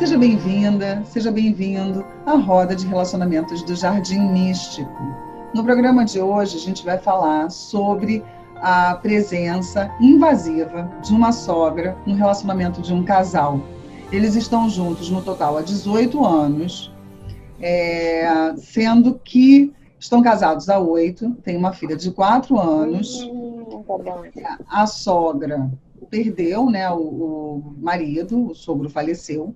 Seja bem-vinda, seja bem-vindo à roda de relacionamentos do Jardim Místico. No programa de hoje, a gente vai falar sobre a presença invasiva de uma sogra no relacionamento de um casal. Eles estão juntos no total há 18 anos, é, sendo que estão casados há oito, tem uma filha de quatro anos. A sogra perdeu né, o, o marido, o sogro faleceu.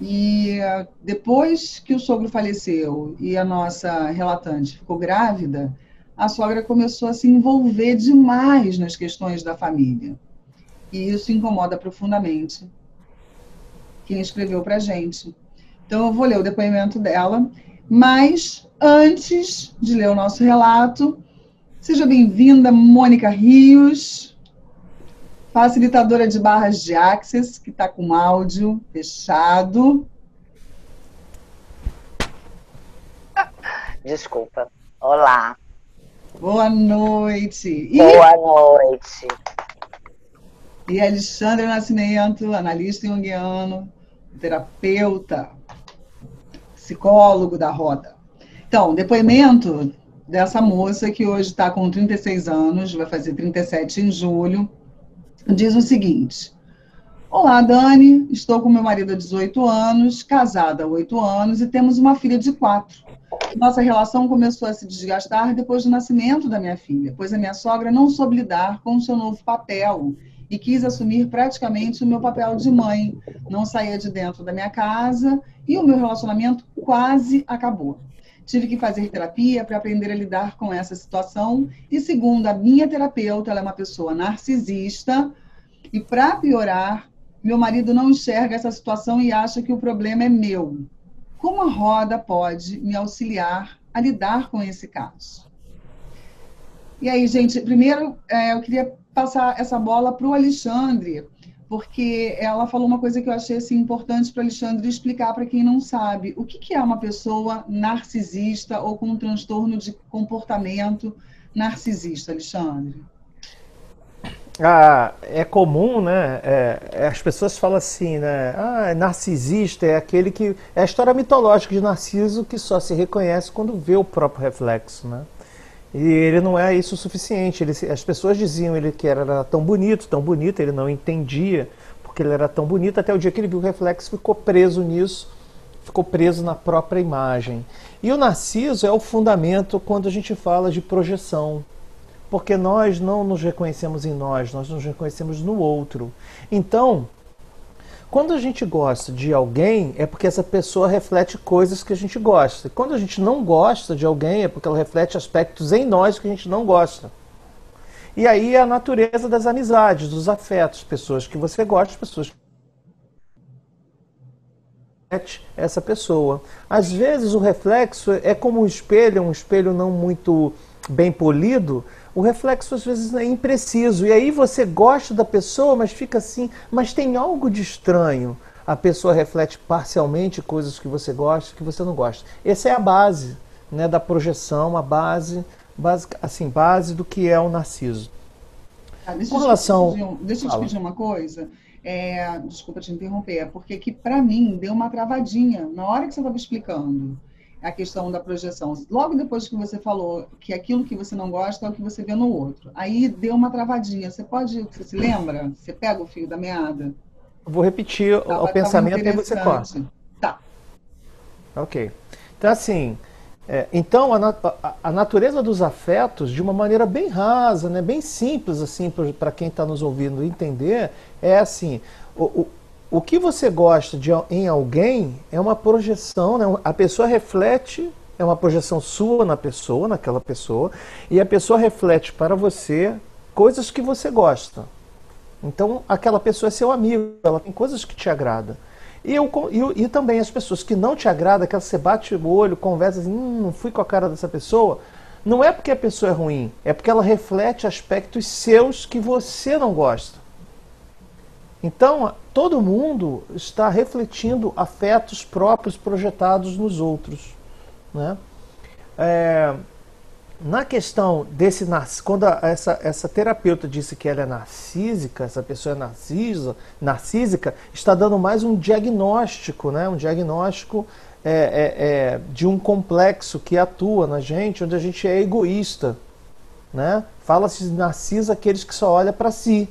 E depois que o sogro faleceu e a nossa relatante ficou grávida, a sogra começou a se envolver demais nas questões da família. E isso incomoda profundamente quem escreveu para gente. Então eu vou ler o depoimento dela, mas antes de ler o nosso relato, seja bem-vinda, Mônica Rios facilitadora de barras de Access, que está com áudio fechado. Desculpa. Olá. Boa noite. E... Boa noite. E Alexandre Nascimento, analista junguiano, terapeuta, psicólogo da roda. Então, depoimento dessa moça que hoje está com 36 anos, vai fazer 37 em julho, diz o seguinte: Olá, Dani. Estou com meu marido há 18 anos, casada há 8 anos e temos uma filha de 4. Nossa relação começou a se desgastar depois do nascimento da minha filha, pois a minha sogra não soube lidar com o seu novo papel e quis assumir praticamente o meu papel de mãe. Não saía de dentro da minha casa e o meu relacionamento quase acabou. Tive que fazer terapia para aprender a lidar com essa situação. E segundo a minha terapeuta, ela é uma pessoa narcisista. E para piorar, meu marido não enxerga essa situação e acha que o problema é meu. Como a roda pode me auxiliar a lidar com esse caso? E aí, gente, primeiro é, eu queria passar essa bola para o Alexandre, porque ela falou uma coisa que eu achei assim, importante para Alexandre explicar para quem não sabe. O que, que, é uma pessoa narcisista ou com um transtorno de comportamento narcisista, Alexandre? Ah, é comum, né? É, é as pessoas falam assim, né? Ah, narcisista é aquele que. É a história mitológica de Narciso que só se reconhece quando vê o próprio reflexo, né? E ele não é isso o suficiente. Ele, as pessoas diziam ele que era tão bonito, tão bonito, ele não entendia porque ele era tão bonito, até o dia que ele viu o reflexo ficou preso nisso, ficou preso na própria imagem. E o narciso é o fundamento quando a gente fala de projeção, porque nós não nos reconhecemos em nós, nós nos reconhecemos no outro. Então, quando a gente gosta de alguém, é porque essa pessoa reflete coisas que a gente gosta. Quando a gente não gosta de alguém, é porque ela reflete aspectos em nós que a gente não gosta. E aí é a natureza das amizades, dos afetos, pessoas que você gosta, pessoas que essa pessoa. Às vezes o reflexo é como um espelho, um espelho não muito bem polido, o reflexo às vezes é impreciso. E aí você gosta da pessoa, mas fica assim, mas tem algo de estranho. A pessoa reflete parcialmente coisas que você gosta que você não gosta. Essa é a base né, da projeção, a base, base, assim, base do que é o narciso. Ah, deixa Com relação. Te deixa eu te pedir uma coisa. É, desculpa te interromper, é porque que para mim deu uma travadinha na hora que você estava explicando a questão da projeção. Logo depois que você falou que aquilo que você não gosta é o que você vê no outro. Aí deu uma travadinha. Você pode, você se lembra? Você pega o fio da meada? Vou repetir tava, o pensamento e você corta. Tá. Ok. Então, assim, é, então a, a, a, natureza dos afetos, de uma maneira bem rasa, né, bem simples, assim, para quem está nos ouvindo entender, é assim: o, o que você gosta de, em alguém é uma projeção, né? a pessoa reflete, é uma projeção sua na pessoa, naquela pessoa, e a pessoa reflete para você coisas que você gosta. Então, aquela pessoa é seu amigo, ela tem coisas que te agradam. E, eu, e, e também as pessoas que não te agradam, que você bate o olho, conversa assim, hum, não fui com a cara dessa pessoa, não é porque a pessoa é ruim, é porque ela reflete aspectos seus que você não gosta. Então, todo mundo está refletindo afetos próprios projetados nos outros. Né? É, na questão desse quando essa, essa terapeuta disse que ela é narcísica, essa pessoa é narcisa, narcísica, está dando mais um diagnóstico, né? Um diagnóstico é, é, é, de um complexo que atua na gente, onde a gente é egoísta, né? Fala-se narcisa aqueles que só olham para si.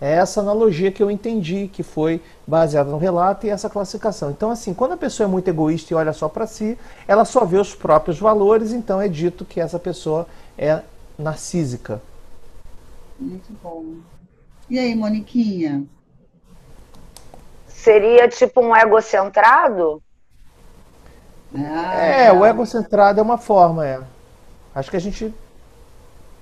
É essa analogia que eu entendi, que foi baseada no relato e essa classificação. Então, assim, quando a pessoa é muito egoísta e olha só para si, ela só vê os próprios valores, então é dito que essa pessoa é narcísica. Muito bom. E aí, Moniquinha? Seria tipo um egocentrado? Ah, é, o egocentrado é uma forma, é. Acho que a gente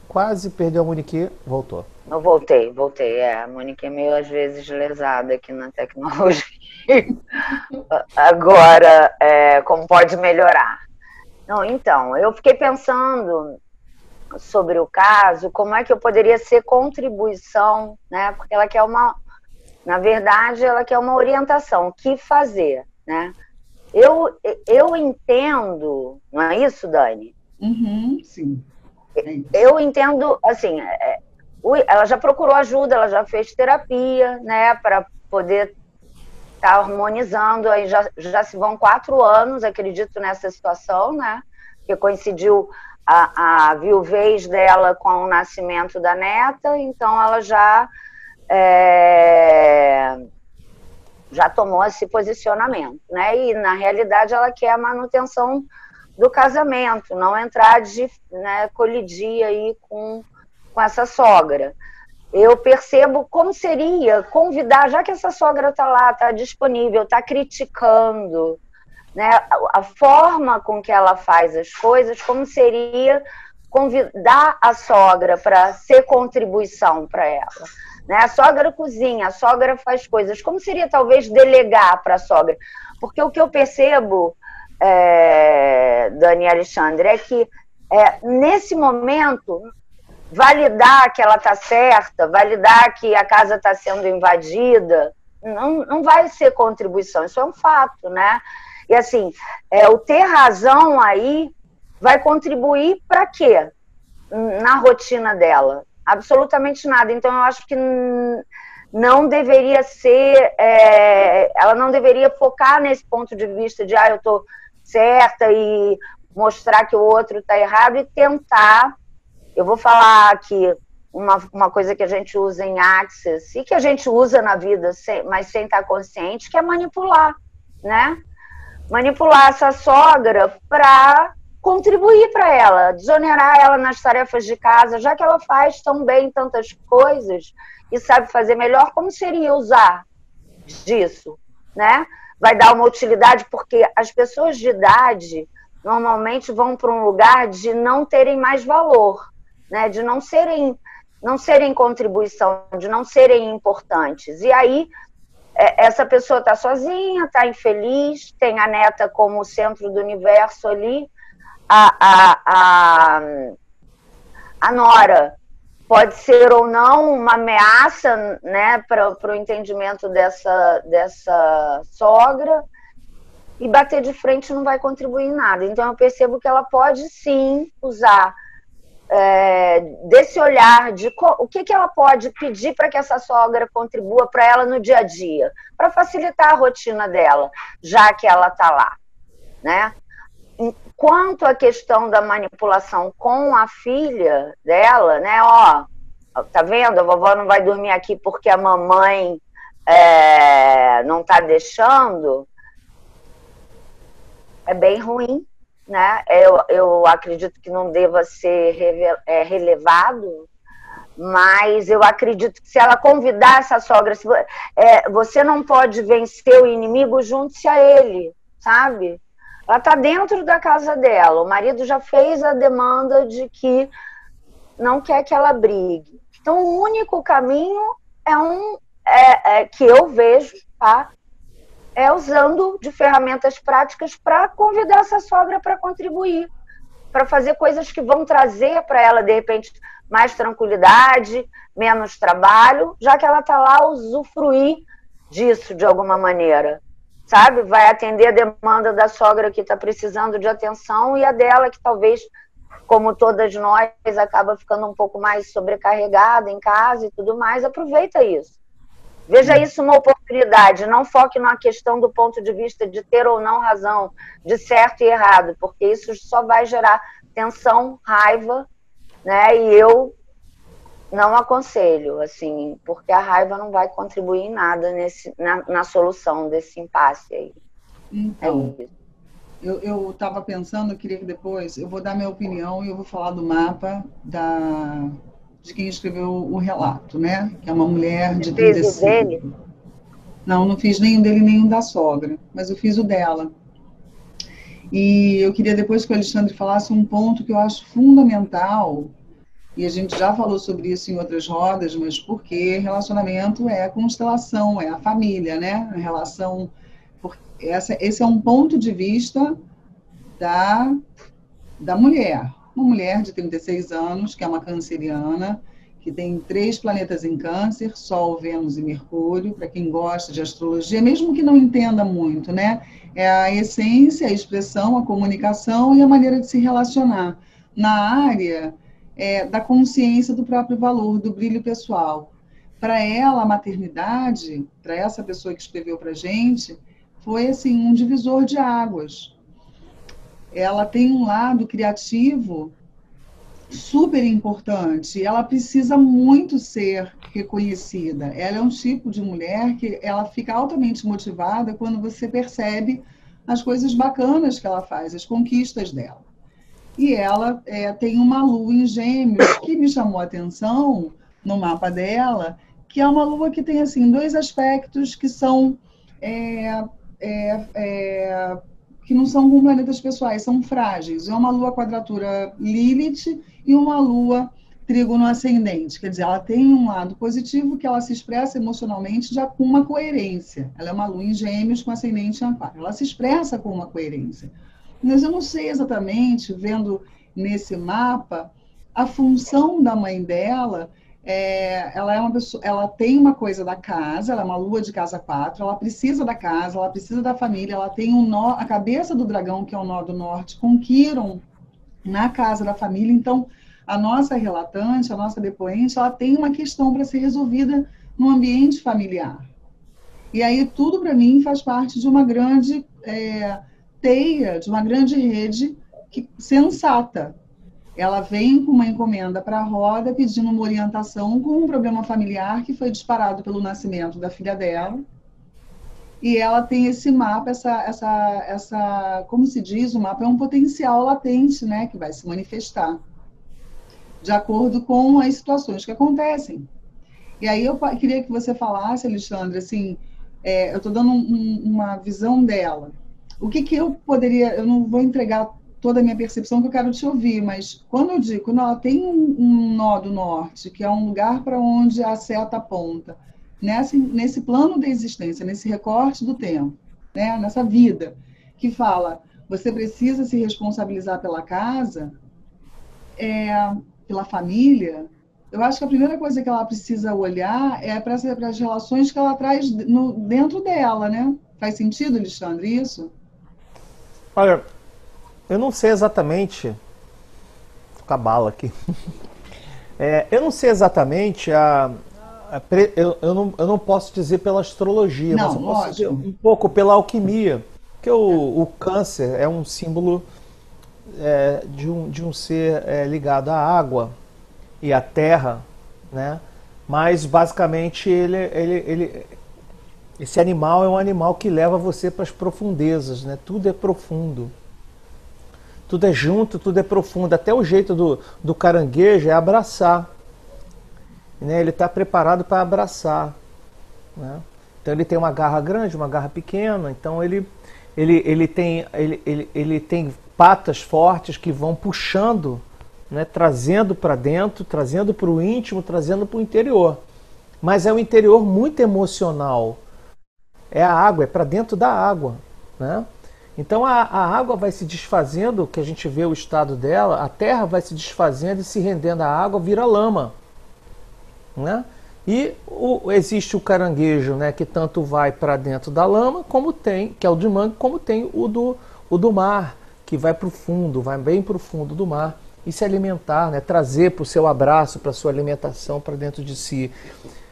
quase perdeu a Monique, voltou. Eu voltei, voltei. É, a Monique é meio às vezes lesada aqui na tecnologia. Agora, é, como pode melhorar? Não, então, eu fiquei pensando sobre o caso, como é que eu poderia ser contribuição, né? Porque ela quer uma, na verdade, ela quer uma orientação, o que fazer, né? Eu, eu entendo, não é isso, Dani? Uhum, sim. É eu entendo, assim, é, ela já procurou ajuda, ela já fez terapia, né, para poder estar tá harmonizando. Aí já, já se vão quatro anos, acredito, nessa situação, né, que coincidiu a, a viuvez dela com o nascimento da neta, então ela já é, já tomou esse posicionamento, né? E na realidade ela quer a manutenção do casamento, não entrar de né, colidir aí com com essa sogra. Eu percebo como seria convidar, já que essa sogra está lá, está disponível, está criticando, né, a, forma com que ela faz as coisas, como seria convidar a sogra para ser contribuição para ela. Né? A sogra cozinha, a sogra faz coisas. Como seria talvez delegar para a sogra? Porque o que eu percebo, é, Dani Alexandre, é que é, nesse momento validar que ela está certa, validar que a casa está sendo invadida, não, não vai ser contribuição, isso é um fato, né? E assim, é, o ter razão aí vai contribuir para quê? Na rotina dela? Absolutamente nada. Então, eu acho que não deveria ser, é, ela não deveria focar nesse ponto de vista de, ah, eu estou certa e mostrar que o outro está errado e tentar eu vou falar aqui uma, uma coisa que a gente usa em Axis e que a gente usa na vida, sem, mas sem estar consciente, que é manipular, né? Manipular essa sogra para contribuir para ela, desonerar ela nas tarefas de casa, já que ela faz tão bem tantas coisas e sabe fazer melhor, como seria usar disso, né? Vai dar uma utilidade porque as pessoas de idade normalmente vão para um lugar de não terem mais valor né, de não serem não serem contribuição, de não serem importantes. E aí é, essa pessoa está sozinha, está infeliz, tem a neta como centro do universo ali, a, a, a, a nora pode ser ou não uma ameaça né, para o entendimento dessa, dessa sogra, e bater de frente não vai contribuir em nada. Então eu percebo que ela pode sim usar é, desse olhar de o que, que ela pode pedir para que essa sogra contribua para ela no dia a dia, para facilitar a rotina dela, já que ela está lá, né? Quanto à questão da manipulação com a filha dela, né? Ó, tá vendo? A vovó não vai dormir aqui porque a mamãe é, não está deixando. É bem ruim, né? Eu, eu acredito que não deva ser é, relevado, mas eu acredito que se ela convidar essa sogra, se, é, você não pode vencer o inimigo, junte-se a ele, sabe? Ela está dentro da casa dela, o marido já fez a demanda de que não quer que ela brigue. Então, o único caminho é um é, é, que eu vejo, tá? É usando de ferramentas práticas para convidar essa sogra para contribuir, para fazer coisas que vão trazer para ela, de repente, mais tranquilidade, menos trabalho, já que ela está lá usufruir disso de alguma maneira. Sabe? Vai atender a demanda da sogra que está precisando de atenção e a dela que talvez como todas nós, acaba ficando um pouco mais sobrecarregada em casa e tudo mais, aproveita isso. Veja isso uma oportunidade, não foque na questão do ponto de vista de ter ou não razão, de certo e errado, porque isso só vai gerar tensão, raiva, né? E eu não aconselho, assim, porque a raiva não vai contribuir em nada nesse, na, na solução desse impasse aí. Então, é. Eu estava pensando, eu queria que depois, eu vou dar minha opinião e eu vou falar do mapa da, de quem escreveu o relato, né? Que é uma mulher de 35. Dele? Não, não fiz nenhum dele, nenhum da sogra, mas eu fiz o dela. E eu queria depois que o Alexandre falasse um ponto que eu acho fundamental, e a gente já falou sobre isso em outras rodas, mas porque relacionamento é a constelação, é a família, né? A relação essa, esse é um ponto de vista da, da mulher. Uma mulher de 36 anos, que é uma canceriana, que tem três planetas em câncer, Sol, Vênus e Mercúrio, para quem gosta de astrologia, mesmo que não entenda muito, né? É a essência, a expressão, a comunicação e a maneira de se relacionar na área é, da consciência do próprio valor, do brilho pessoal. Para ela, a maternidade, para essa pessoa que escreveu para gente, foi assim um divisor de águas. Ela tem um lado criativo super importante. Ela precisa muito ser reconhecida. Ela é um tipo de mulher que ela fica altamente motivada quando você percebe as coisas bacanas que ela faz, as conquistas dela. E ela é, tem uma lua em gêmeos que me chamou a atenção no mapa dela, que é uma lua que tem assim dois aspectos que são é, é, é, que não são com planetas pessoais, são frágeis. É uma lua quadratura Lilith e uma lua trígono ascendente. Quer dizer, ela tem um lado positivo que ela se expressa emocionalmente já com uma coerência. Ela é uma lua em gêmeos com ascendente em aquário. Ela se expressa com uma coerência. Mas eu não sei exatamente, vendo nesse mapa, a função da mãe dela é, ela é uma pessoa, ela tem uma coisa da casa, ela é uma lua de casa 4, ela precisa da casa, ela precisa da família, ela tem um nó, a cabeça do dragão, que é o nó do norte, com Quiron na casa da família, então a nossa relatante, a nossa depoente, ela tem uma questão para ser resolvida no ambiente familiar. E aí tudo para mim faz parte de uma grande é, teia, de uma grande rede que, sensata, ela vem com uma encomenda para a roda pedindo uma orientação com um problema familiar que foi disparado pelo nascimento da filha dela. E ela tem esse mapa, essa, essa, essa, como se diz, o mapa é um potencial latente, né, que vai se manifestar de acordo com as situações que acontecem. E aí eu queria que você falasse, Alexandre, assim, é, eu estou dando um, uma visão dela. O que, que eu poderia, eu não vou entregar toda a minha percepção que eu quero te ouvir, mas quando eu digo, ela tem um, um nó do norte, que é um lugar para onde a seta aponta, nesse, nesse plano da existência, nesse recorte do tempo, né, nessa vida, que fala, você precisa se responsabilizar pela casa, é, pela família, eu acho que a primeira coisa que ela precisa olhar é para as relações que ela traz no, dentro dela, né? Faz sentido, Alexandre, isso? Olha, eu não sei exatamente. Com a bala aqui. É, eu não sei exatamente a. a eu, eu, não, eu não posso dizer pela astrologia, não, mas eu posso dizer um pouco pela alquimia. Porque o, o câncer é um símbolo é, de, um, de um ser é, ligado à água e à terra, né? Mas basicamente ele, ele, ele, esse animal é um animal que leva você para as profundezas, né? Tudo é profundo. Tudo é junto, tudo é profundo. Até o jeito do, do caranguejo é abraçar. Né? Ele está preparado para abraçar. Né? Então ele tem uma garra grande, uma garra pequena. Então ele, ele, ele, tem, ele, ele, ele tem patas fortes que vão puxando, né? trazendo para dentro, trazendo para o íntimo, trazendo para o interior. Mas é um interior muito emocional. É a água, é para dentro da água. Né? Então a, a, água vai se desfazendo, que a gente vê o estado dela, a terra vai se desfazendo e se rendendo à água, vira lama. Né? E o, existe o caranguejo, né, que tanto vai para dentro da lama, como tem, que é o de mangue, como tem o do, o do mar, que vai para o fundo, vai bem para o fundo do mar e se alimentar, né? trazer para o seu abraço, para sua alimentação para dentro de si.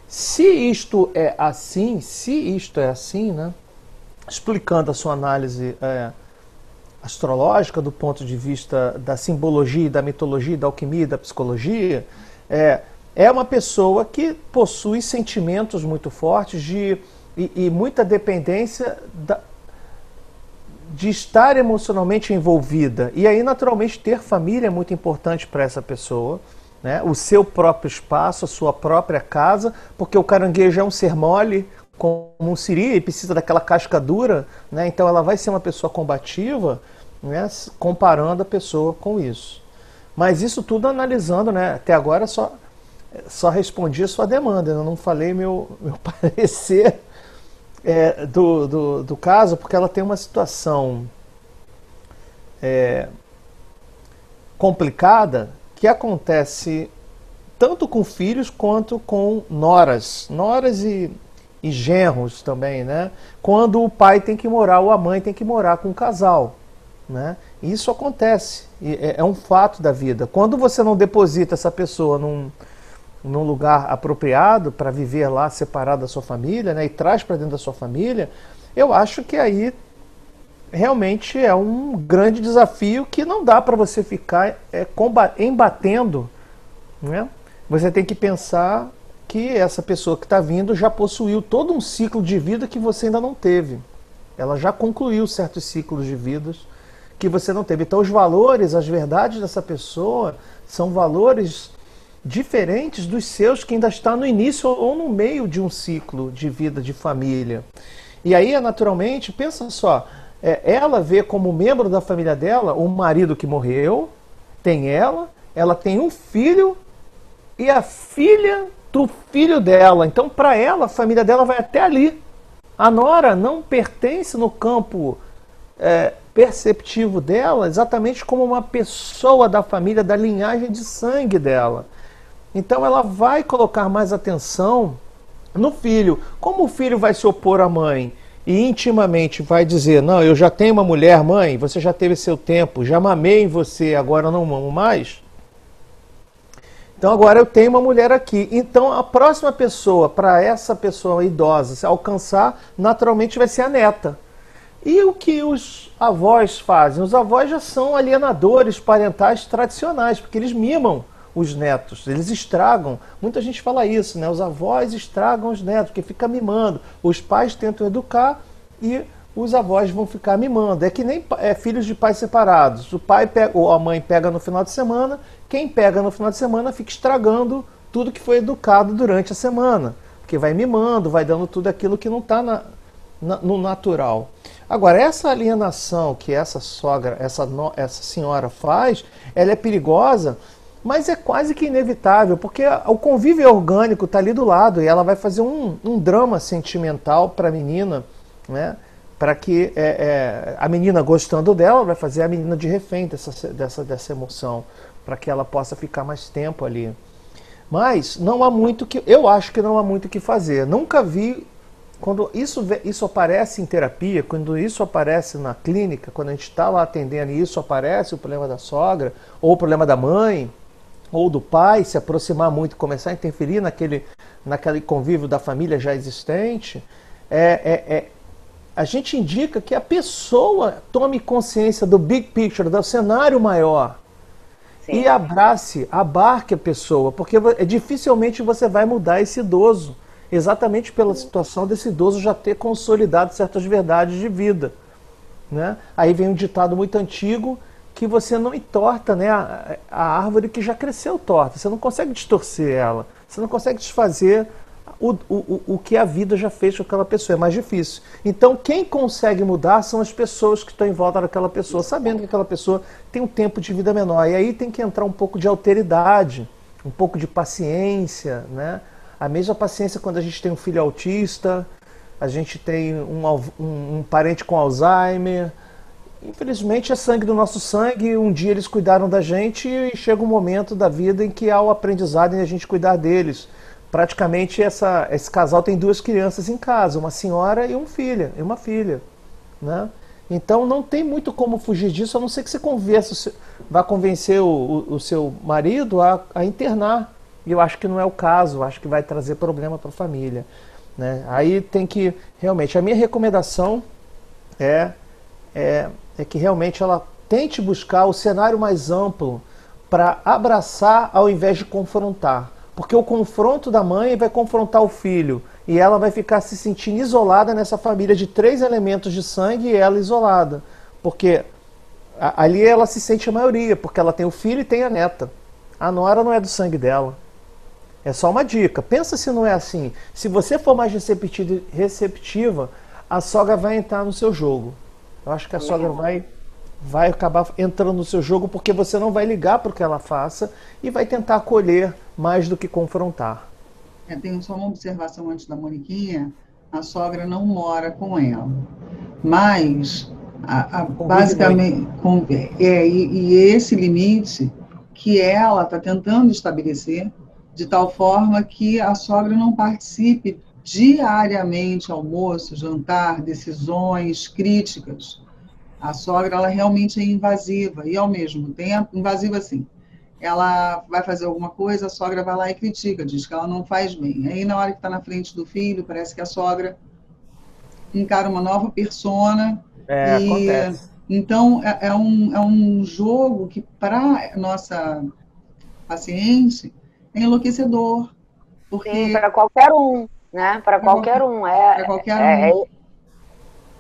Se isto é assim, se isto é assim, né? Explicando a sua análise é, astrológica do ponto de vista da simbologia, da mitologia, da alquimia, da psicologia, é, é uma pessoa que possui sentimentos muito fortes de, e, e muita dependência da, de estar emocionalmente envolvida. E aí, naturalmente, ter família é muito importante para essa pessoa. Né? O seu próprio espaço, a sua própria casa, porque o caranguejo é um ser mole, como siri, e precisa daquela casca dura, né? então ela vai ser uma pessoa combativa, né? comparando a pessoa com isso. Mas isso tudo analisando, né? até agora só, só respondi a sua demanda, eu não falei meu, meu parecer é, do, do, do, caso, porque ela tem uma situação é, complicada que acontece tanto com filhos quanto com noras, noras e, e genros também, né? Quando o pai tem que morar ou a mãe tem que morar com o casal, né? Isso acontece, é, é um fato da vida. Quando você não deposita essa pessoa num, num lugar apropriado para viver lá separado da sua família, né, e traz para dentro da sua família, eu acho que aí realmente é um grande desafio que não dá para você ficar é, embatendo. Né? Você tem que pensar que essa pessoa que está vindo já possuiu todo um ciclo de vida que você ainda não teve. Ela já concluiu certos ciclos de vidas que você não teve. Então, os valores, as verdades dessa pessoa são valores diferentes dos seus que ainda está no início ou no meio de um ciclo de vida de família. E aí, naturalmente, pensa só, é, ela vê como membro da família dela o marido que morreu, tem ela, ela tem um filho e a filha do filho dela. Então, para ela, a família dela vai até ali. A nora não pertence no campo é, perceptivo dela exatamente como uma pessoa da família, da linhagem de sangue dela. Então ela vai colocar mais atenção no filho. Como o filho vai se opor à mãe e intimamente vai dizer: Não, eu já tenho uma mulher, mãe, você já teve seu tempo, já mamei em você, agora não mamo mais. Então agora eu tenho uma mulher aqui. Então a próxima pessoa, para essa pessoa idosa se alcançar, naturalmente vai ser a neta. E o que os avós fazem? Os avós já são alienadores parentais tradicionais, porque eles mimam os netos. Eles estragam. Muita gente fala isso, né? Os avós estragam os netos, porque fica mimando. Os pais tentam educar e os avós vão ficar mimando. É que nem é, filhos de pais separados. O pai pega, ou a mãe pega no final de semana, quem pega no final de semana fica estragando tudo que foi educado durante a semana. Porque vai mimando, vai dando tudo aquilo que não está na, na, no natural. Agora, essa alienação que essa sogra, essa, essa senhora faz, ela é perigosa mas é quase que inevitável, porque o convívio orgânico está ali do lado e ela vai fazer um, um drama sentimental para a menina, né? Para que é, é, a menina gostando dela vai fazer a menina de refém dessa, dessa, dessa emoção, para que ela possa ficar mais tempo ali. Mas não há muito que. Eu acho que não há muito que fazer. Nunca vi. Quando isso, isso aparece em terapia, quando isso aparece na clínica, quando a gente está lá atendendo e isso aparece, o problema da sogra, ou o problema da mãe, ou do pai se aproximar muito, começar a interferir naquele, naquele convívio da família já existente, é, é, é, a gente indica que a pessoa tome consciência do big picture, do cenário maior. Sim. E abrace, abarque a pessoa, porque dificilmente você vai mudar esse idoso, exatamente pela situação desse idoso já ter consolidado certas verdades de vida. Né? Aí vem um ditado muito antigo que você não entorta né, a, a, árvore que já cresceu torta. Você não consegue distorcer ela. Você não consegue desfazer o, o, o que a vida já fez com aquela pessoa. É mais difícil. Então, quem consegue mudar são as pessoas que estão em volta daquela pessoa, sabendo que aquela pessoa tem um tempo de vida menor. E aí tem que entrar um pouco de alteridade, um pouco de paciência. Né? A mesma paciência quando a gente tem um filho autista, a gente tem um, um, um parente com Alzheimer Infelizmente é sangue do nosso sangue. Um dia eles cuidaram da gente e chega um momento da vida em que há o aprendizado em a gente cuidar deles. Praticamente essa, esse casal tem duas crianças em casa, uma senhora e um filha, e uma filha, né? Então não tem muito como fugir disso, a não ser que você converse, vá convencer o, o, o seu marido a, a, internar. E eu acho que não é o caso, acho que vai trazer problema para a família. Né? Aí tem que, realmente, a minha recomendação é, é, é que realmente ela tente buscar o cenário mais amplo para abraçar ao invés de confrontar. Porque o confronto da mãe vai confrontar o filho e ela vai ficar se sentindo isolada nessa família de três elementos de sangue e ela isolada. Porque ali ela se sente a maioria, porque ela tem o filho e tem a neta. A nora não é do sangue dela. É só uma dica. Pensa se não é assim. Se você for mais receptiva, a sogra vai entrar no seu jogo. Eu acho que a sogra vai vai acabar entrando no seu jogo porque você não vai ligar para o que ela faça e vai tentar acolher mais do que confrontar. É, tenho só uma observação antes da Moniquinha. A sogra não mora com ela. Mas, a, a, basicamente, com, é, e, e esse limite que ela está tentando estabelecer, de tal forma que a sogra não participe diariamente, almoço, jantar, decisões críticas. A sogra, ela realmente é invasiva, e ao mesmo tempo, invasiva assim, ela vai fazer alguma coisa, a sogra vai lá e critica, diz que ela não faz bem. Aí, na hora que está na frente do filho, parece que a sogra encara uma nova persona. É, e, acontece. Então, é, é, um, é um jogo que, para nossa paciente, é enlouquecedor. Porque... Para qualquer um, né? Para qualquer, um. É, qualquer é, um. É,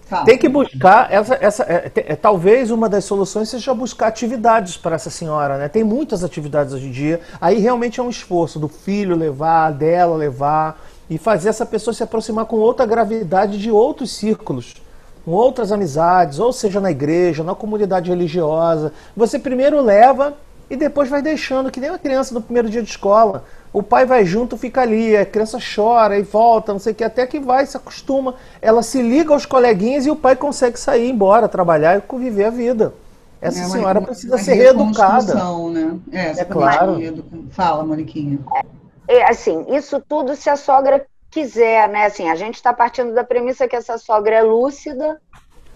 Tá. Tem que buscar essa, essa é, é, talvez uma das soluções seja buscar atividades para essa senhora, né? Tem muitas atividades hoje em dia. Aí realmente é um esforço do filho levar, dela levar e fazer essa pessoa se aproximar com outra gravidade de outros círculos, com outras amizades, ou seja na igreja, na comunidade religiosa. Você primeiro leva e depois vai deixando que nem uma criança no primeiro dia de escola. O pai vai junto, fica ali, a criança chora e volta, não sei o que, até que vai, se acostuma. Ela se liga aos coleguinhas e o pai consegue sair embora, trabalhar e conviver a vida. Essa é, senhora uma, precisa uma ser reeducada. Né? É, é claro. Fala, Moniquinha. É, é, assim, isso tudo se a sogra quiser, né? Assim, a gente está partindo da premissa que essa sogra é lúcida,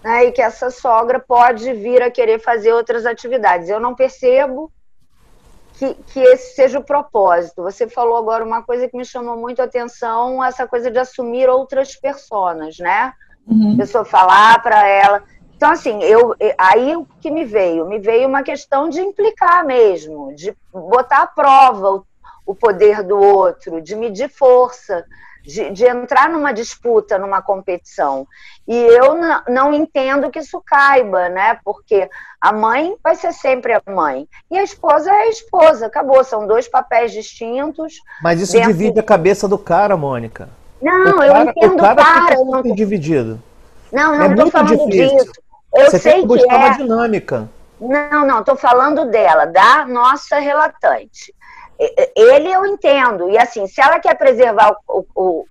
né? E que essa sogra pode vir a querer fazer outras atividades. Eu não percebo que, que esse seja o propósito. Você falou agora uma coisa que me chamou muito a atenção, essa coisa de assumir outras personas, né? Uhum. A pessoa falar para ela. Então, assim, eu, aí o que me veio? Me veio uma questão de implicar mesmo, de botar à prova o, o poder do outro, de medir força, de, de, entrar numa disputa, numa competição. E eu não entendo que isso caiba, né? Porque a mãe vai ser sempre a mãe. E a esposa é a esposa. Acabou, são dois papéis distintos. Mas isso dentro... divide a cabeça do cara, Mônica. Não, cara, eu entendo o cara. cara fica não... dividido. Não, não estou é falando difícil. disso. Eu Você sei tem que buscar é... uma dinâmica. Não, não, estou falando dela, da nossa relatante ele eu entendo. E assim, se ela quer preservar o, o,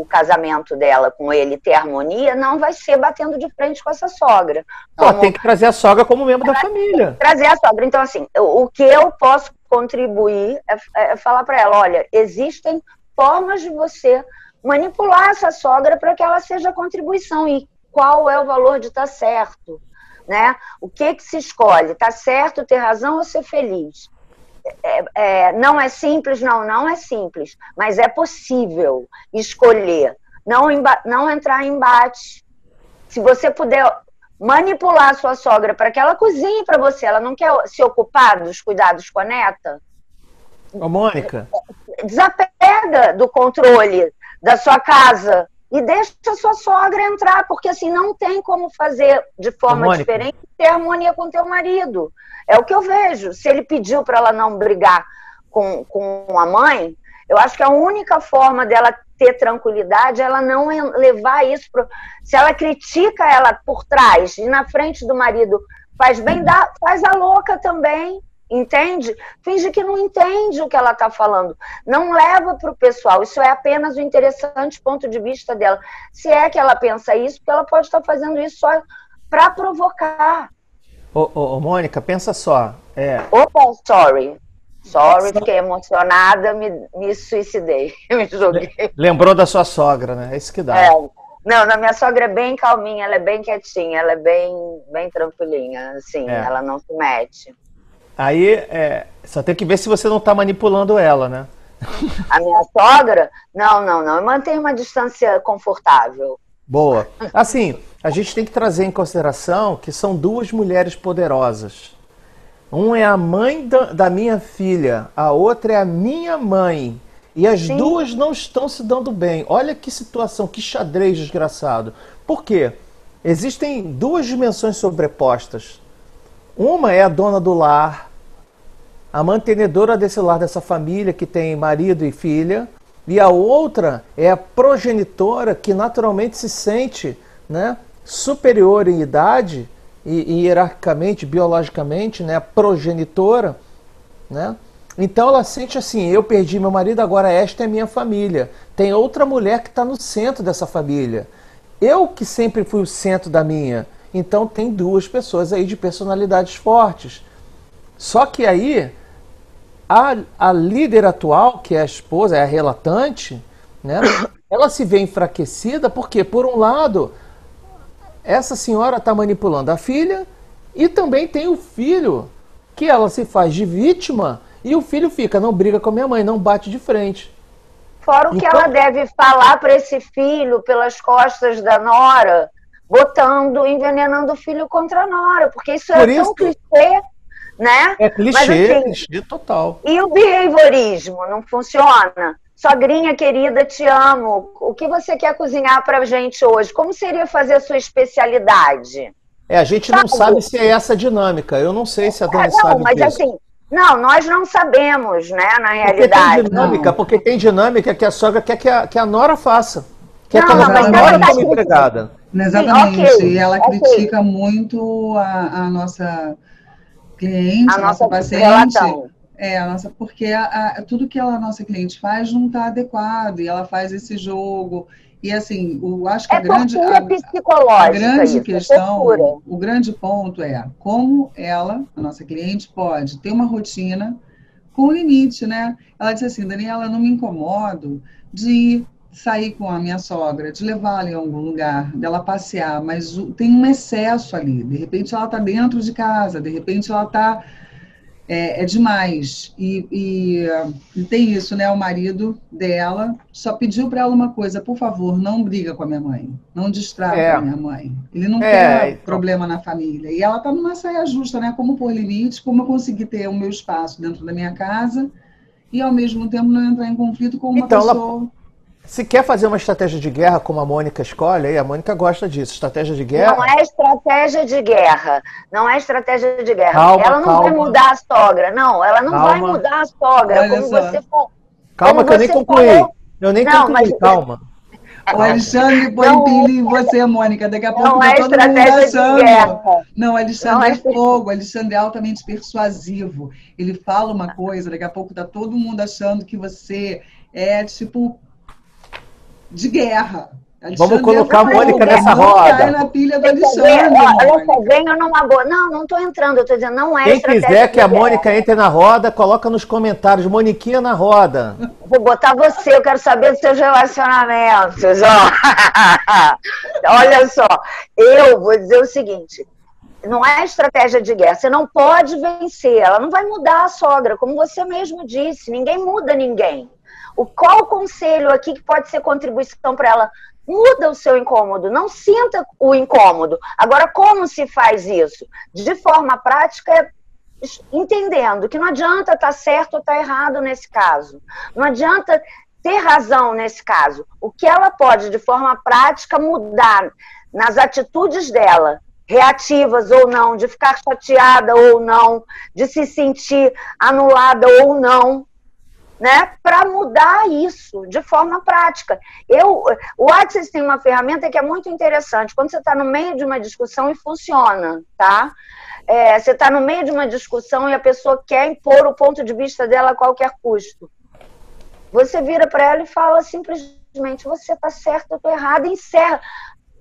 o, casamento dela com ele, ter harmonia, não vai ser batendo de frente com essa sogra. Como... Ela tem que trazer a sogra como membro da família. Trazer a sogra. Então, assim, o, que eu posso contribuir é, é falar para ela: olha, existem formas de você manipular essa sogra para que ela seja contribuição. E qual é o valor de estar tá certo? Né? O que, que se escolhe? Tá certo ter razão ou ser feliz? É, é, não é simples, não, não é simples, mas é possível escolher, não, não entrar em embate. Se você puder manipular a sua sogra para que ela cozinhe para você, ela não quer se ocupar dos cuidados com a neta? Ô, Mônica. Desapega do controle da sua casa e deixa a sua sogra entrar, porque assim não tem como fazer de forma Mônica. diferente ter harmonia com teu marido. É o que eu vejo. Se ele pediu para ela não brigar com, com a mãe, eu acho que a única forma dela ter tranquilidade é ela não levar isso pro... Se ela critica ela por trás e na frente do marido faz bem, dá, faz a louca também, entende? Finge que não entende o que ela está falando. Não leva para o pessoal. Isso é apenas o interessante ponto de vista dela. Se é que ela pensa isso, porque ela pode estar fazendo isso só para provocar. Ô, ô, ô, Mônica, pensa só. É... Opa, sorry. Sorry, fiquei emocionada, me, me suicidei. me joguei. Lembrou da sua sogra, né? É isso que dá. É, Não, na minha sogra é bem calminha, ela é bem quietinha, ela é bem, bem tranquilinha, assim, é. ela não se mete. Aí, é, só tem que ver se você não está manipulando ela, né? A minha sogra? Não, não, não. Eu mantenho uma distância confortável. Boa. Assim, a gente tem que trazer em consideração que são duas mulheres poderosas. Um é a mãe da, da minha filha, a outra é a minha mãe. E as Sim. duas não estão se dando bem. Olha que situação, que xadrez desgraçado. Por quê? Existem duas dimensões sobrepostas. Uma é a dona do lar, a mantenedora desse lar, dessa família que tem marido e filha, e a outra é a progenitora que naturalmente se sente né, superior em idade e, e hierarquicamente, biologicamente, né, progenitora, né? Então ela sente assim: eu perdi meu marido, agora esta é minha família. Tem outra mulher que está no centro dessa família. Eu que sempre fui o centro da minha. Então tem duas pessoas aí de personalidades fortes. Só que aí a, a líder atual, que é a esposa, é a relatante, né? Ela se vê enfraquecida porque, por um lado, essa senhora está manipulando a filha e também tem o filho que ela se faz de vítima e o filho fica, não briga com a minha mãe, não bate de frente. Fora o então, que ela deve falar para esse filho pelas costas da nora, botando, envenenando o filho contra a nora, porque isso é isso, tão clichê, né? É clichê, Mas, assim, clichê total. E o behaviorismo não funciona? Sogrinha querida, te amo. O que você quer cozinhar pra gente hoje? Como seria fazer a sua especialidade? É, a gente não sabe se é essa a dinâmica. Eu não sei se a Dani é, não, sabe mas disso. assim, não, nós não sabemos, né, na realidade. Porque tem dinâmica, não. porque tem dinâmica que a sogra quer que a, que a nora faça. Quer não, que a, não, nora como empregada. Exatamente. Sim, okay, e ela okay. critica muito a, a, nossa cliente, a, nossa, nossa paciente. Relação. É, a nossa, porque a, a, tudo que ela, a nossa cliente faz não está adequado, e ela faz esse jogo. E assim, eu acho que é a grande, a, a grande isso, é questão, o grande ponto é como ela, a nossa cliente, pode ter uma rotina com limite, né? Ela disse assim, Daniela, não me incomodo de sair com a minha sogra, de levá-la em algum lugar, dela passear, mas tem um excesso ali. De repente ela está dentro de casa, de repente ela está é, é demais. E, e, e, tem isso, né? O marido dela só pediu para ela uma coisa: por favor, não briga com a minha mãe, não distrata é. a minha mãe. Ele não é, quer então... problema na família. E ela está numa saia justa, né? Como por limite, como eu conseguir ter o meu espaço dentro da minha casa e ao mesmo tempo não entrar em conflito com uma então, pessoa. Ela se quer fazer uma estratégia de guerra, como a Mônica escolhe, aí a Mônica gosta disso. Estratégia de guerra. Não é estratégia de guerra. Não é estratégia de guerra. Calma, ela não calma. vai mudar a sogra. Não, ela não calma. vai mudar a sogra. Olha como só. você for. Calma, que eu nem concluí. Falou... Eu nem não, concluí, mas... calma. O Alexandre põe não, pilha em você, Mônica. Daqui a pouco tá é todo mundo achando. Não, Alexandre não é, é fogo. Alexandre é altamente persuasivo. Ele fala uma coisa, daqui a pouco tá todo mundo achando que você é tipo de guerra. Vamos colocar a Mônica nessa roda. Cai na pilha do Alexandre. Ela venho numa boa. Não, não estou entrando. Eu estou dizendo, não é Quem quiser que a Mônica entre na roda, coloca nos comentários. Moniquinha na roda. Vou botar você. Eu quero saber dos seus relacionamentos. Ó. Olha só. Eu vou dizer o seguinte. Não é estratégia de guerra. Você não pode vencer. Ela não vai mudar a sogra, como você mesmo disse. Ninguém muda ninguém. O qual o conselho aqui que pode ser contribuição para ela? Muda o seu incômodo, não sinta o incômodo. Agora, como se faz isso? De forma prática, entendendo que não adianta estar tá certo ou estar tá errado nesse caso. Não adianta ter razão nesse caso. O que ela pode, de forma prática, mudar nas atitudes dela, reativas ou não, de ficar chateada ou não, de se sentir anulada ou não, né, para mudar isso de forma prática. Eu, o Access tem uma ferramenta que é muito interessante. Quando você está no meio de uma discussão e funciona, tá? É, você está no meio de uma discussão e a pessoa quer impor o ponto de vista dela a qualquer custo. Você vira para ela e fala simplesmente: você está certo, eu estou errado, e encerra.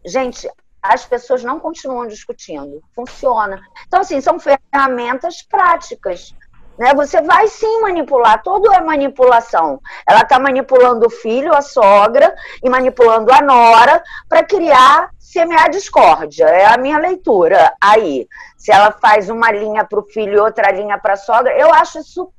Gente, as pessoas não continuam discutindo. Funciona. Então, assim, são ferramentas práticas Né? Você vai sim manipular, tudo é manipulação. Ela está manipulando o filho, a sogra, e manipulando a nora para criar, semear discórdia. É a minha leitura aí. Se ela faz uma linha para o filho e outra linha para a sogra, eu acho isso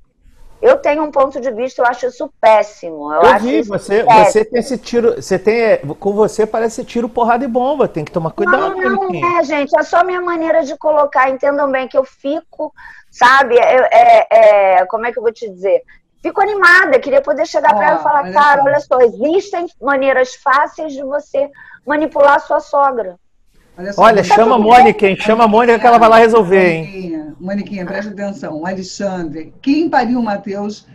eu tenho um ponto de vista, eu acho isso péssimo. Eu, eu vi, você, péssimo. você tem esse tiro, você tem, com você parece tiro, porrada e bomba, tem que tomar cuidado. Não, não é, gente, é só minha maneira de colocar, entendam bem que eu fico, sabe, é, é, é como é que eu vou te dizer? Fico animada, queria poder chegar para ela e falar, cara, olha só, existem maneiras fáceis de você manipular a sua sogra. Olha, só, Olha chama a Mônica, hein? Chama a Mônica que ela vai lá resolver, hein? Mônica, presta atenção. O Alexandre, quem pariu o Matheus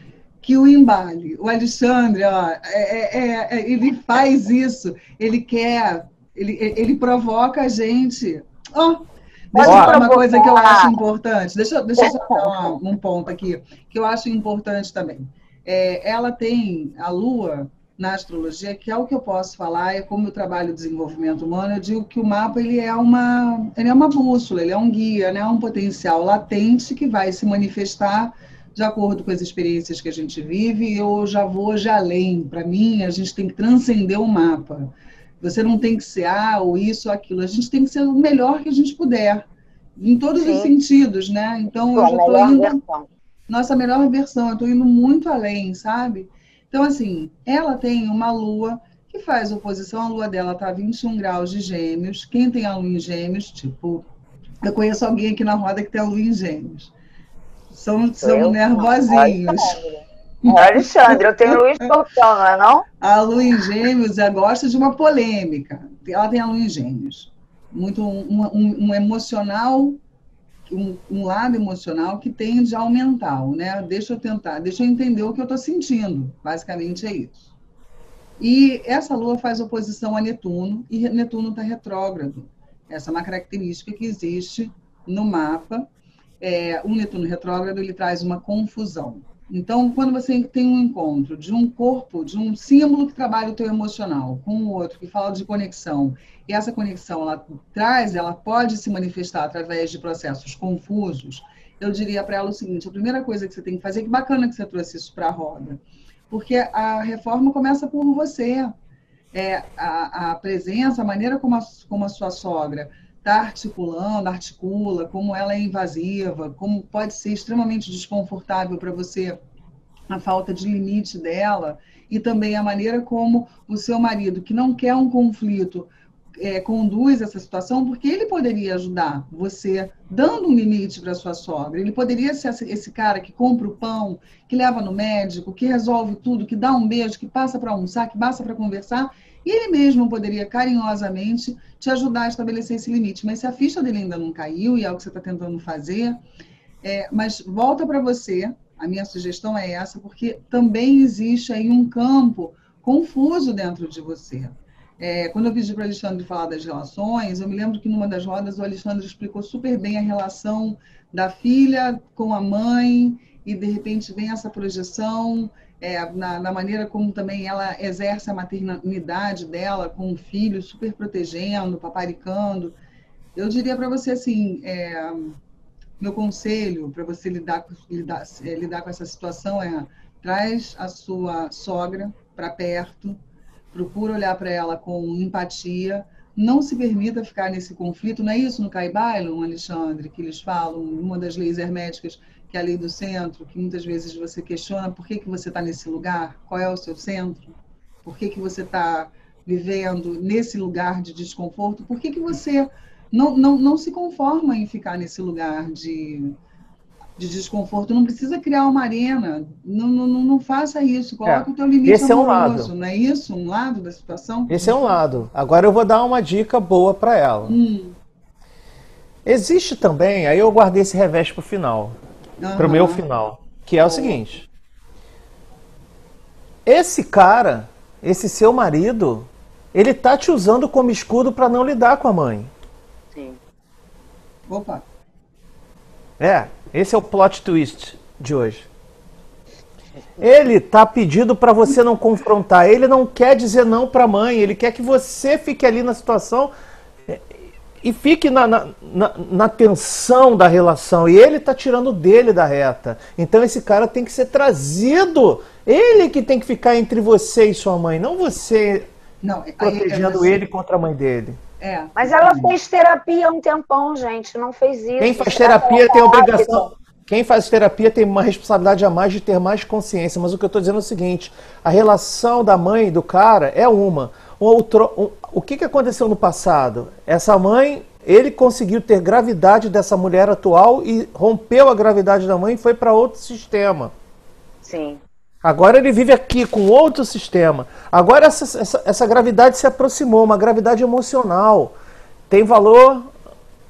que o embale. O Alexandre, ó, é, é, é, ele faz isso. Ele quer, ele, ele provoca a gente. Oh, deixa eu falar uma coisa que eu acho importante. Deixa, deixa eu só dar um ponto aqui, que eu acho importante também. É, ela tem a Lua na astrologia, que é o que eu posso falar, é como eu trabalho desenvolvimento humano, eu digo que o mapa ele é uma, ele é uma bússola, ele é um guia, né? um potencial latente que vai se manifestar de acordo com as experiências que a gente vive, eu já vou já além. Para mim, a gente tem que transcender o mapa. Você não tem que ser ah, ou isso ou aquilo. A gente tem que ser o melhor que a gente puder, em todos Sim. os sentidos, né? Então, eu já estou indo. Versão. Nossa melhor versão, eu estou indo muito além, sabe? Então, assim, ela tem uma lua que faz oposição, a lua dela está 21 graus de gêmeos. Quem tem a lua em gêmeos, tipo, eu conheço alguém aqui na roda que tem a lua em gêmeos. São, são nervosinhos. Alexandre, eu tenho em escorpião, não é não? A lua em gêmeos ela gosta de uma polêmica. Ela tem a lua em gêmeos. Muito um, um, um emocional um, um, lado emocional que tende a aumentar, né? Deixa eu tentar, deixa eu entender o que eu estou sentindo. Basicamente é isso. E essa lua faz oposição a Netuno e Netuno está retrógrado. Essa é uma característica que existe no mapa. É, o Netuno retrógrado ele traz uma confusão. Então, quando você tem um encontro de um corpo, de um símbolo que trabalha o teu emocional, com o outro que fala de conexão, e essa conexão ela traz, ela pode se manifestar através de processos confusos, eu diria para ela o seguinte: a primeira coisa que você tem que fazer, que bacana que você trouxe isso para a roda, porque a reforma começa por você. É, a, a presença, a maneira como a, como a sua sogra está articulando, articula, como ela é invasiva, como pode ser extremamente desconfortável para você a falta de limite dela, e também a maneira como o seu marido, que não quer um conflito, é, conduz essa situação, porque ele poderia ajudar você dando um limite para sua sogra. Ele poderia ser esse cara que compra o pão, que leva no médico, que resolve tudo, que dá um beijo, que passa para almoçar, que passa para conversar, e ele mesmo poderia carinhosamente te ajudar a estabelecer esse limite. Mas se a ficha dele ainda não caiu e é o que você está tentando fazer, é, mas volta para você. A minha sugestão é essa, porque também existe aí um campo confuso dentro de você. É, quando eu pedi para o Alexandre falar das relações, eu me lembro que numa das rodas o Alexandre explicou super bem a relação da filha com a mãe, e de repente vem essa projeção é, na, na, maneira como também ela exerce a maternidade dela com o filho, super protegendo, paparicando. Eu diria para você assim, é, meu conselho para você lidar, lidar, é, lidar com essa situação é traz a sua sogra para perto, procura olhar para ela com empatia, não se permita ficar nesse conflito, não é isso no Caibailon, Alexandre, que eles falam, uma das leis herméticas, que é a lei do centro, que muitas vezes você questiona por que, que você está nesse lugar, qual é o seu centro, por que, que você está vivendo nesse lugar de desconforto, por que, que você não, não, não se conforma em ficar nesse lugar de, de desconforto. Não precisa criar uma arena. Não, não, não faça isso. Coloca é. o teu limite Esse amoroso. É um lado. Não é isso? Um lado da situação? Esse é um lado. Agora eu vou dar uma dica boa para ela. Hum. Existe também, aí eu guardei esse revés para o final uhum. pro meu final. Que é o seguinte. Esse cara, esse seu marido, ele tá te usando como escudo para não lidar com a mãe. Sim. Opa. É, esse é o plot twist de hoje. Ele tá pedindo para você não confrontar. Ele não quer dizer não para a mãe. Ele quer que você fique ali na situação e fique na, na, na, na, tensão da relação. E ele está tirando dele da reta. Então esse cara tem que ser trazido. Ele que tem que ficar entre você e sua mãe, não você não, protegendo ele contra a mãe dele. É. Mas ela fez terapia um tempão, gente, não fez isso. Quem faz terapia tem obrigação. Quem faz terapia tem uma responsabilidade a mais de ter mais consciência. Mas o que eu estou dizendo é o seguinte: a relação da mãe e do cara é uma. Outro, um, o que, que aconteceu no passado? Essa mãe, ele conseguiu ter gravidade dessa mulher atual e rompeu a gravidade da mãe e foi para outro sistema. Sim. Agora ele vive aqui com outro sistema. Agora essa, essa, essa gravidade se aproximou, uma gravidade emocional. Tem valor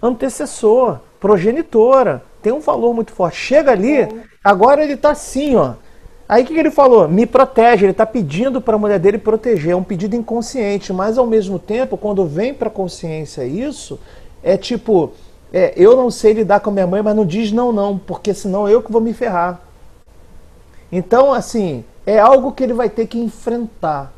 antecessor, progenitora. Tem um valor muito forte. Chega ali, agora ele está assim, ó. Aí o que, que, ele falou? Me protege. Ele está pedindo para a mulher dele proteger. É um pedido inconsciente, mas ao mesmo tempo, quando vem para a consciência isso, é tipo, é, eu não sei lidar com a minha mãe, mas não diz não, não, porque senão eu que vou me ferrar. Então, assim, é algo que ele vai ter que enfrentar.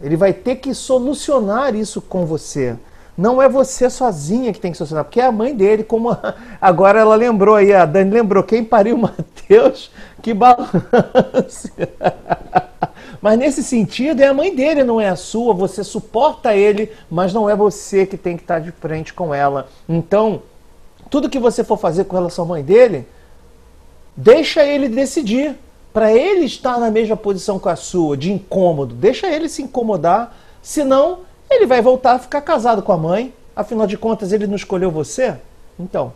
Ele vai ter que solucionar isso com você. Não é você sozinha que tem que solucionar, porque é a mãe dele, como agora ela lembrou aí, a Dani lembrou, quem pariu Mateus, que balance. Mas nesse sentido, é a mãe dele, não é a sua. Você suporta ele, mas não é você que tem que estar de frente com ela. Então, tudo que você for fazer com relação à mãe dele, deixa ele decidir para ele estar na mesma posição com a sua, de incômodo. Deixa ele se incomodar, senão ele vai voltar a ficar casado com a mãe. Afinal de contas, ele não escolheu você? Então,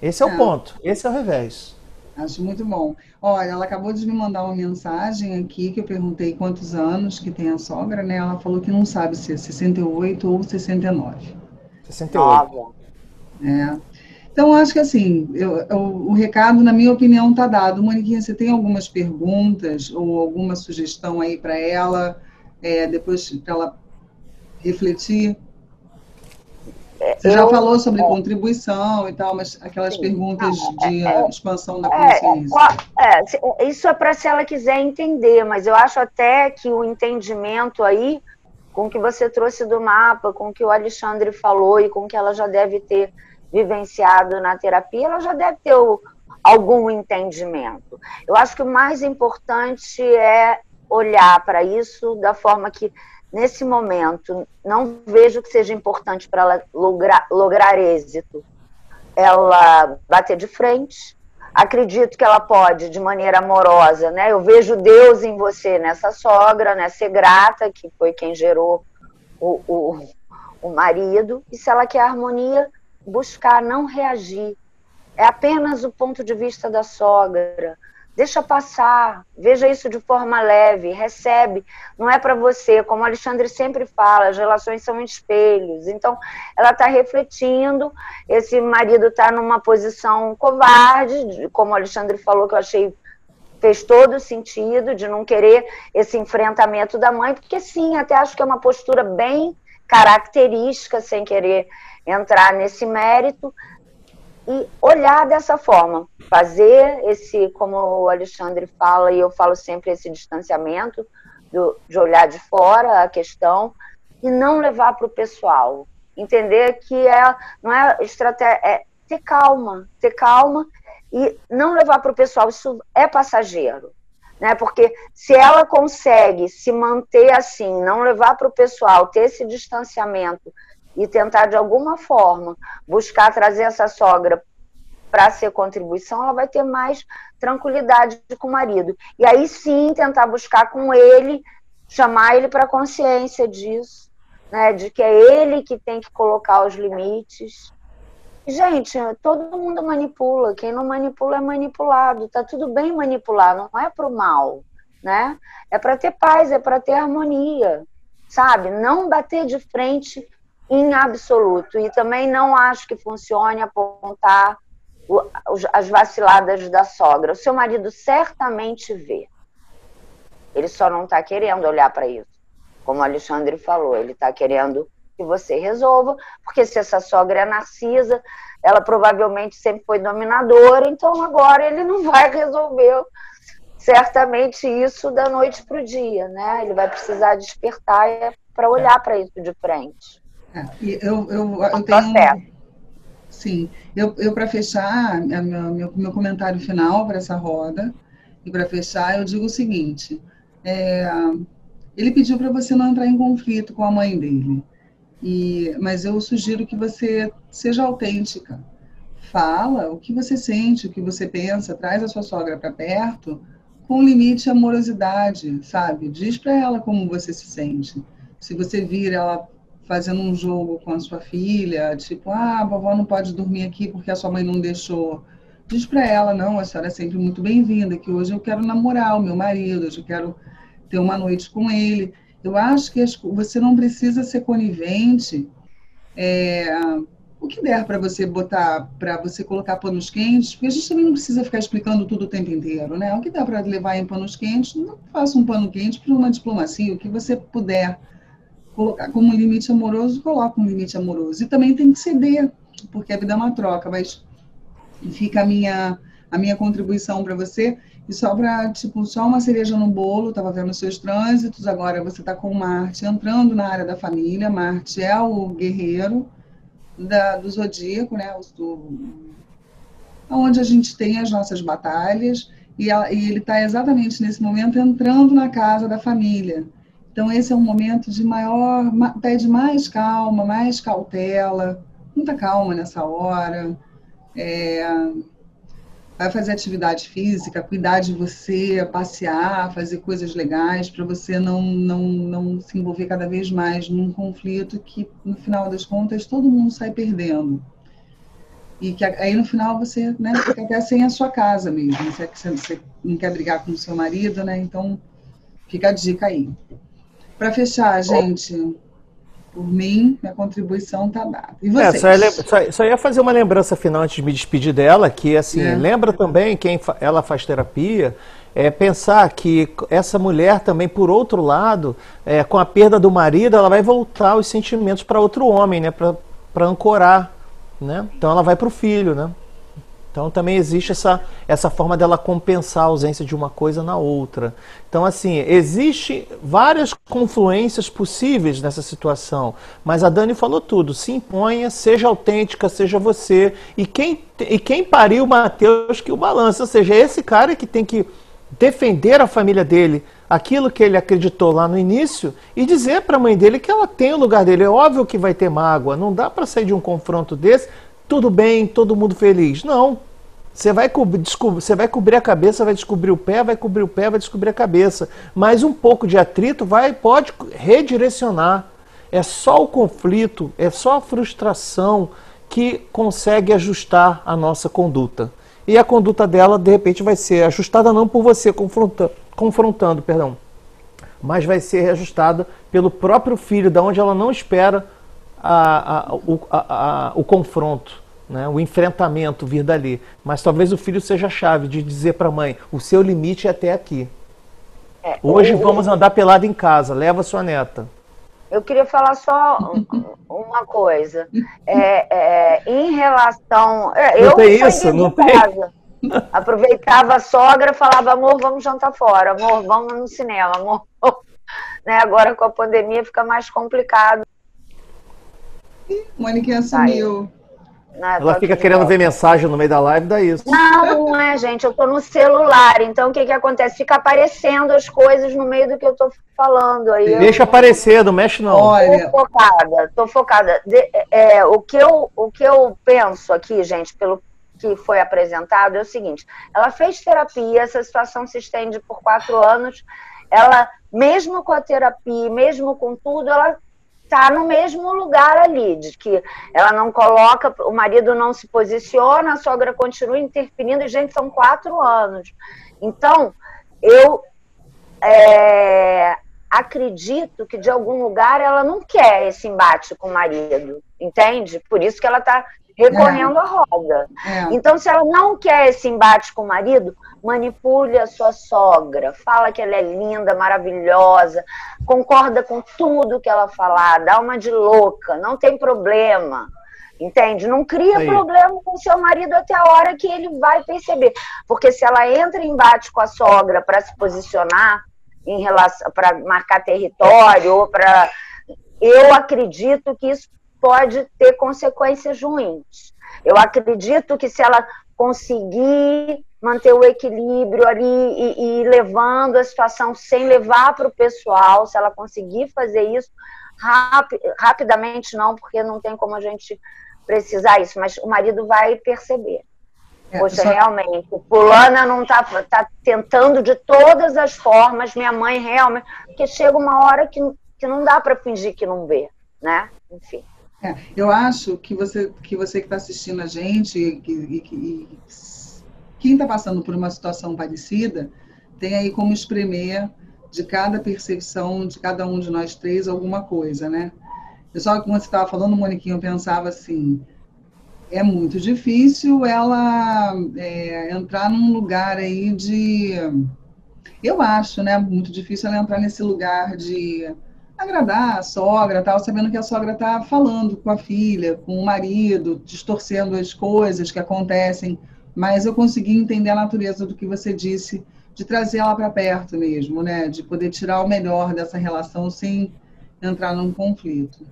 esse é, é. o ponto, esse é o revés. Acho muito bom. Olha, ela acabou de me mandar uma mensagem aqui que eu perguntei quantos anos que tem a sogra, né? Ela falou que não sabe se é 68 ou 69. 68. É. Então, acho que assim, eu, eu, o recado, na minha opinião, está dado. Moniquinha, você tem algumas perguntas ou alguma sugestão aí para ela, é, depois para ela refletir? Você já falou sobre é, contribuição e tal, mas aquelas sim, perguntas de é, expansão da é, consciência. É, isso é para se ela quiser entender, mas eu acho até que o entendimento aí, com o que você trouxe do mapa, com o que o Alexandre falou e com o que ela já deve ter vivenciado na terapia, ela já deve ter o, algum entendimento. Eu acho que o mais importante é olhar para isso da forma que, nesse momento, não vejo que seja importante para ela lograr, lograr êxito. Ela bater de frente, acredito que ela pode, de maneira amorosa, né? Eu vejo Deus em você, nessa sogra, né? Ser grata, que foi quem gerou o, o, o marido, e se ela quer harmonia, buscar não reagir. É apenas o ponto de vista da sogra. Deixa passar, veja isso de forma leve, recebe. Não é para você, como o Alexandre sempre fala, as relações são espelhos. Então, ela está refletindo. Esse marido está numa posição covarde, como o Alexandre falou, que eu achei fez todo sentido de não querer esse enfrentamento da mãe, porque sim, até acho que é uma postura bem característica, sem querer entrar nesse mérito e olhar dessa forma, fazer esse, como o Alexandre fala, e eu falo sempre, esse distanciamento do, de olhar de fora a questão e não levar para o pessoal. Entender que é, não é estratégia, é ter calma, ter calma e não levar para o pessoal, isso é passageiro. Né? Porque se ela consegue se manter assim, não levar para o pessoal, ter esse distanciamento e tentar de alguma forma buscar trazer essa sogra para ser contribuição, ela vai ter mais tranquilidade com o marido. E aí sim tentar buscar com ele, chamar ele para consciência disso, né, de que é ele que tem que colocar os limites. Gente, todo mundo manipula, quem não manipula é manipulado, tá tudo bem manipular, não é para o mal, né? É para ter paz, é para ter harmonia, sabe? Não bater de frente em absoluto. E também não acho que funcione apontar as vaciladas da sogra. O seu marido certamente vê. Ele só não está querendo olhar para isso. Como o Alexandre falou, ele está querendo que você resolva, porque se essa sogra é narcisa, ela provavelmente sempre foi dominadora, então agora ele não vai resolver certamente isso da noite para o dia, né? Ele vai precisar despertar para olhar para isso de frente. É, eu, eu, eu tenho. Sim, eu, eu para fechar, meu, meu, meu comentário final para essa roda, e para fechar, eu digo o seguinte: é, ele pediu para você não entrar em conflito com a mãe dele. E, mas eu sugiro que você seja autêntica. Fala o que você sente, o que você pensa, traz a sua sogra para perto com limite de amorosidade, sabe? Diz para ela como você se sente. Se você vir ela fazendo um jogo com a sua filha, tipo, ah, a vovó não pode dormir aqui porque a sua mãe não deixou. Diz para ela, não, a senhora é sempre muito bem-vinda, que hoje eu quero namorar o meu marido, hoje eu quero ter uma noite com ele. Eu acho que você não precisa ser conivente. É, o que der para você botar, para você colocar panos quentes, porque a gente também não precisa ficar explicando tudo o tempo inteiro, né? O que dá para levar em panos quentes, não faça um pano quente para uma diplomacia, o que você puder colocar como limite amoroso, coloca um limite amoroso. E também tem que ceder, porque a vida é uma troca, mas fica a minha, a minha contribuição para você. E só para, tipo, só uma cereja no bolo, estava vendo seus trânsitos, agora você está com Marte entrando na área da família. Marte é o guerreiro da, do zodíaco, né? Do, onde a gente tem as nossas batalhas, e, a, e ele está exatamente nesse momento entrando na casa da família. Então, esse é um momento de maior, pede mais calma, mais cautela, muita calma nessa hora. É, vai fazer atividade física, cuidar de você, passear, fazer coisas legais para você não, não, não se envolver cada vez mais num conflito que, no final das contas, todo mundo sai perdendo. E que aí, no final, você né, fica até sem a sua casa mesmo. Você, você não quer brigar com o seu marido, né? Então, fica a dica aí. Para fechar, gente por mim, minha contribuição está dada. E você? É, só, ia, só, ia fazer uma lembrança final antes de me despedir dela, que assim, é. lembra também quem fa ela faz terapia, é pensar que essa mulher também, por outro lado, é, com a perda do marido, ela vai voltar os sentimentos para outro homem, né? Para ancorar. Né? Então ela vai para o filho, né? Então também existe essa, essa forma dela compensar a ausência de uma coisa na outra. Então, assim, existe várias confluências possíveis nessa situação. Mas a Dani falou tudo. Se imponha, seja autêntica, seja você. E quem, e quem pariu o Mateus que o balança. Ou seja, é esse cara que tem que defender a família dele, aquilo que ele acreditou lá no início, e dizer para a mãe dele que ela tem o lugar dele. É óbvio que vai ter mágoa. Não dá para sair de um confronto desse tudo bem, todo mundo feliz. Não. Você vai, cobrir, você vai cobrir a cabeça, vai descobrir o pé, vai cobrir o pé, vai descobrir a cabeça. Mas um pouco de atrito vai pode redirecionar. É só o conflito, é só a frustração que consegue ajustar a nossa conduta. E a conduta dela, de repente, vai ser ajustada não por você confrontando, confrontando perdão, mas vai ser ajustada pelo próprio filho, da onde ela não espera a, a, o, a, o confronto, né, o enfrentamento vir dali. Mas talvez o filho seja a chave de dizer para a mãe: o seu limite é até aqui. É, Hoje eu, vamos andar pelado em casa, leva sua neta. Eu queria falar só uma coisa. É, é, em relação. É, não eu tem isso, não tem. Casa, aproveitava a sogra, falava, amor, vamos jantar fora, amor, vamos no cinema, amor. Né, agora com a pandemia fica mais complicado. Mônica assumiu. Não, Ela fica querendo ver mensagem no meio da live, dá isso. Não, não é, gente. Eu tô no celular, então o que que acontece? Fica aparecendo as coisas no meio do que eu tô falando. Aí Deixa eu... aparecer, não mexe não. Olha. Tô focada, tô focada. De, é, o, que eu, o que eu penso aqui, gente, pelo que foi apresentado, é o seguinte: ela fez terapia, essa situação se estende por quatro anos. Ela, mesmo com a terapia, mesmo com tudo, ela está no mesmo lugar ali, de que ela não coloca, o marido não se posiciona, a sogra continua interferindo, e, gente, são quatro anos. Então, eu é, acredito que de algum lugar ela não quer esse embate com o marido, entende? Por isso que ela está recorrendo é. à roda. É. Então, se ela não quer esse embate com o marido, manipule a sua sogra, fala que ela é linda, maravilhosa, concorda com tudo que ela falar, dá uma de louca, não tem problema. Entende? Não cria Aí. problema com seu marido até a hora que ele vai perceber. Porque se ela entra em embate com a sogra para se posicionar em relação para marcar território ou para eu acredito que isso pode ter consequências ruins. Eu acredito que se ela conseguir manter o equilíbrio ali e, e levando a situação sem levar para o pessoal, se ela conseguir fazer isso, rapi rapidamente não, porque não tem como a gente precisar isso, mas o marido vai perceber. É, Poxa, só... realmente, fulana não está tá tentando de todas as formas, minha mãe realmente. Porque chega uma hora que, que não dá para fingir que não vê, né? Enfim. É, eu acho que você que você que está assistindo a gente e, e, e quem está passando por uma situação parecida tem aí como espremer de cada percepção de cada um de nós três alguma coisa, né? Eu só como você estava falando, Moniquinho, eu pensava assim, é muito difícil ela é, entrar num lugar aí de. Eu acho, né? Muito difícil ela entrar nesse lugar de agradar a sogra, tal, sabendo que a sogra está falando com a filha, com o marido, distorcendo as coisas que acontecem. Mas eu consegui entender a natureza do que você disse, de trazer ela para perto mesmo, né? De poder tirar o melhor dessa relação sem entrar num conflito.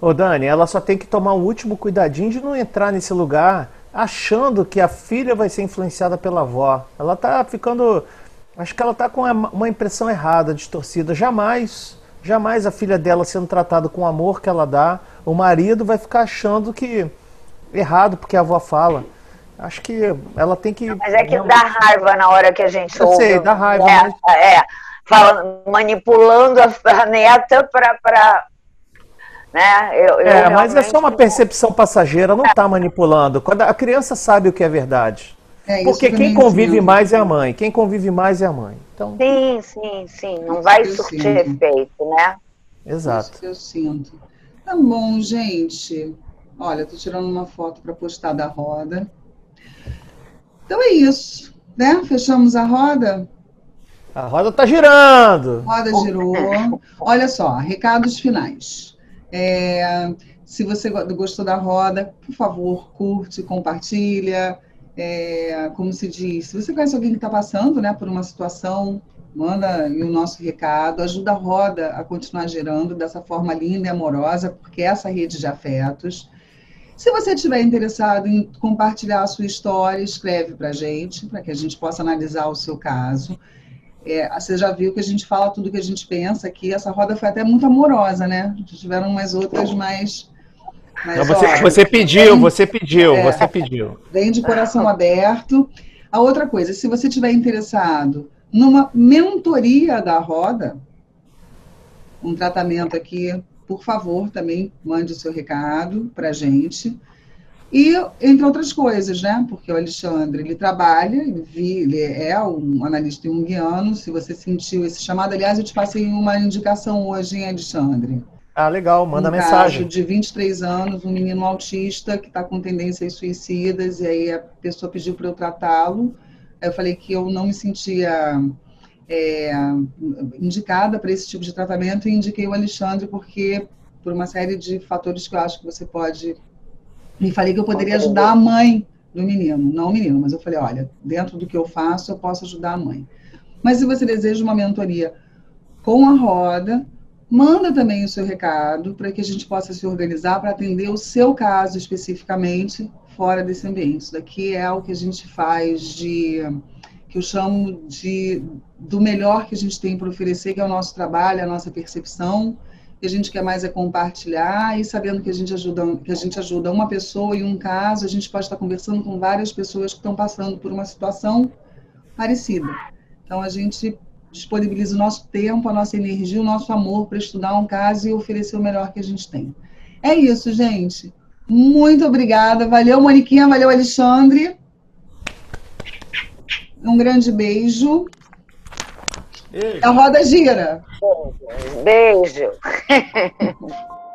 Ô Dani, ela só tem que tomar o último cuidadinho de não entrar nesse lugar achando que a filha vai ser influenciada pela avó. Ela tá ficando. Acho que ela tá com uma impressão errada, distorcida. Jamais, jamais a filha dela sendo tratada com o amor que ela dá, o marido vai ficar achando que errado porque a avó fala. Acho que ela tem que. Mas é que dá raiva na hora que a gente Eu ouve. Eu sei, dá raiva. É, mas... é falando, manipulando a neta para né? Eu, eu é, realmente... mas é só uma percepção passageira, não está manipulando. Quando a criança sabe o que é verdade. É, Porque quem convive sim. mais é a mãe. Quem convive mais é a mãe. Então... Sim, sim, sim. Não vai surtir sinto. efeito, né? Exato. Isso que eu sinto. Tá bom, gente. Olha, tô tirando uma foto para postar da roda. Então é isso, né? Fechamos a roda. A roda tá girando. A roda girou. Olha só, recados finais. É, se você gostou da roda, por favor, curte, compartilha. É, como se diz, se você conhece alguém que está passando né, por uma situação, manda o nosso recado, ajuda a roda a continuar gerando dessa forma linda e amorosa, porque essa rede de afetos. Se você estiver interessado em compartilhar a sua história, escreve para a gente, para que a gente possa analisar o seu caso. É, você já viu que a gente fala tudo que a gente pensa aqui. Essa roda foi até muito amorosa, né? Tiveram umas outras mais. mais Não, você, ó, você pediu, vem, você pediu, é, você pediu. Vem de coração aberto. A outra coisa, se você estiver interessado numa mentoria da roda, um tratamento aqui, por favor, também mande o seu recado para a gente. E, entre outras coisas, né? Porque o Alexandre, ele trabalha, ele, é um analista junguiano, se você sentiu esse chamado. Aliás, eu te passei uma indicação hoje, hein, Alexandre? Ah, legal, manda um mensagem. De 23 anos, um menino autista que está com tendências suicidas, e aí a pessoa pediu para eu tratá-lo. Eu falei que eu não me sentia é, indicada para esse tipo de tratamento e indiquei o Alexandre porque, por uma série de fatores que eu acho que você pode e falei que eu poderia ajudar a mãe do menino, não o menino, mas eu falei, olha, dentro do que eu faço, eu posso ajudar a mãe. Mas se você deseja uma mentoria com a roda, manda também o seu recado para que a gente possa se organizar para atender o seu caso especificamente fora desse ambiente. Isso daqui é o que a gente faz de que eu chamo de do melhor que a gente tem para oferecer, que é o nosso trabalho, a nossa percepção que a gente quer mais é compartilhar e sabendo que a gente ajuda, que a gente ajuda uma pessoa em um caso, a gente pode estar conversando com várias pessoas que estão passando por uma situação parecida. Então a gente disponibiliza o nosso tempo, a nossa energia, o nosso amor para estudar um caso e oferecer o melhor que a gente tem. É isso, gente. Muito obrigada. Valeu, Moniquinha. Valeu, Alexandre. Um grande beijo. Beijo. A roda gira. Beijo.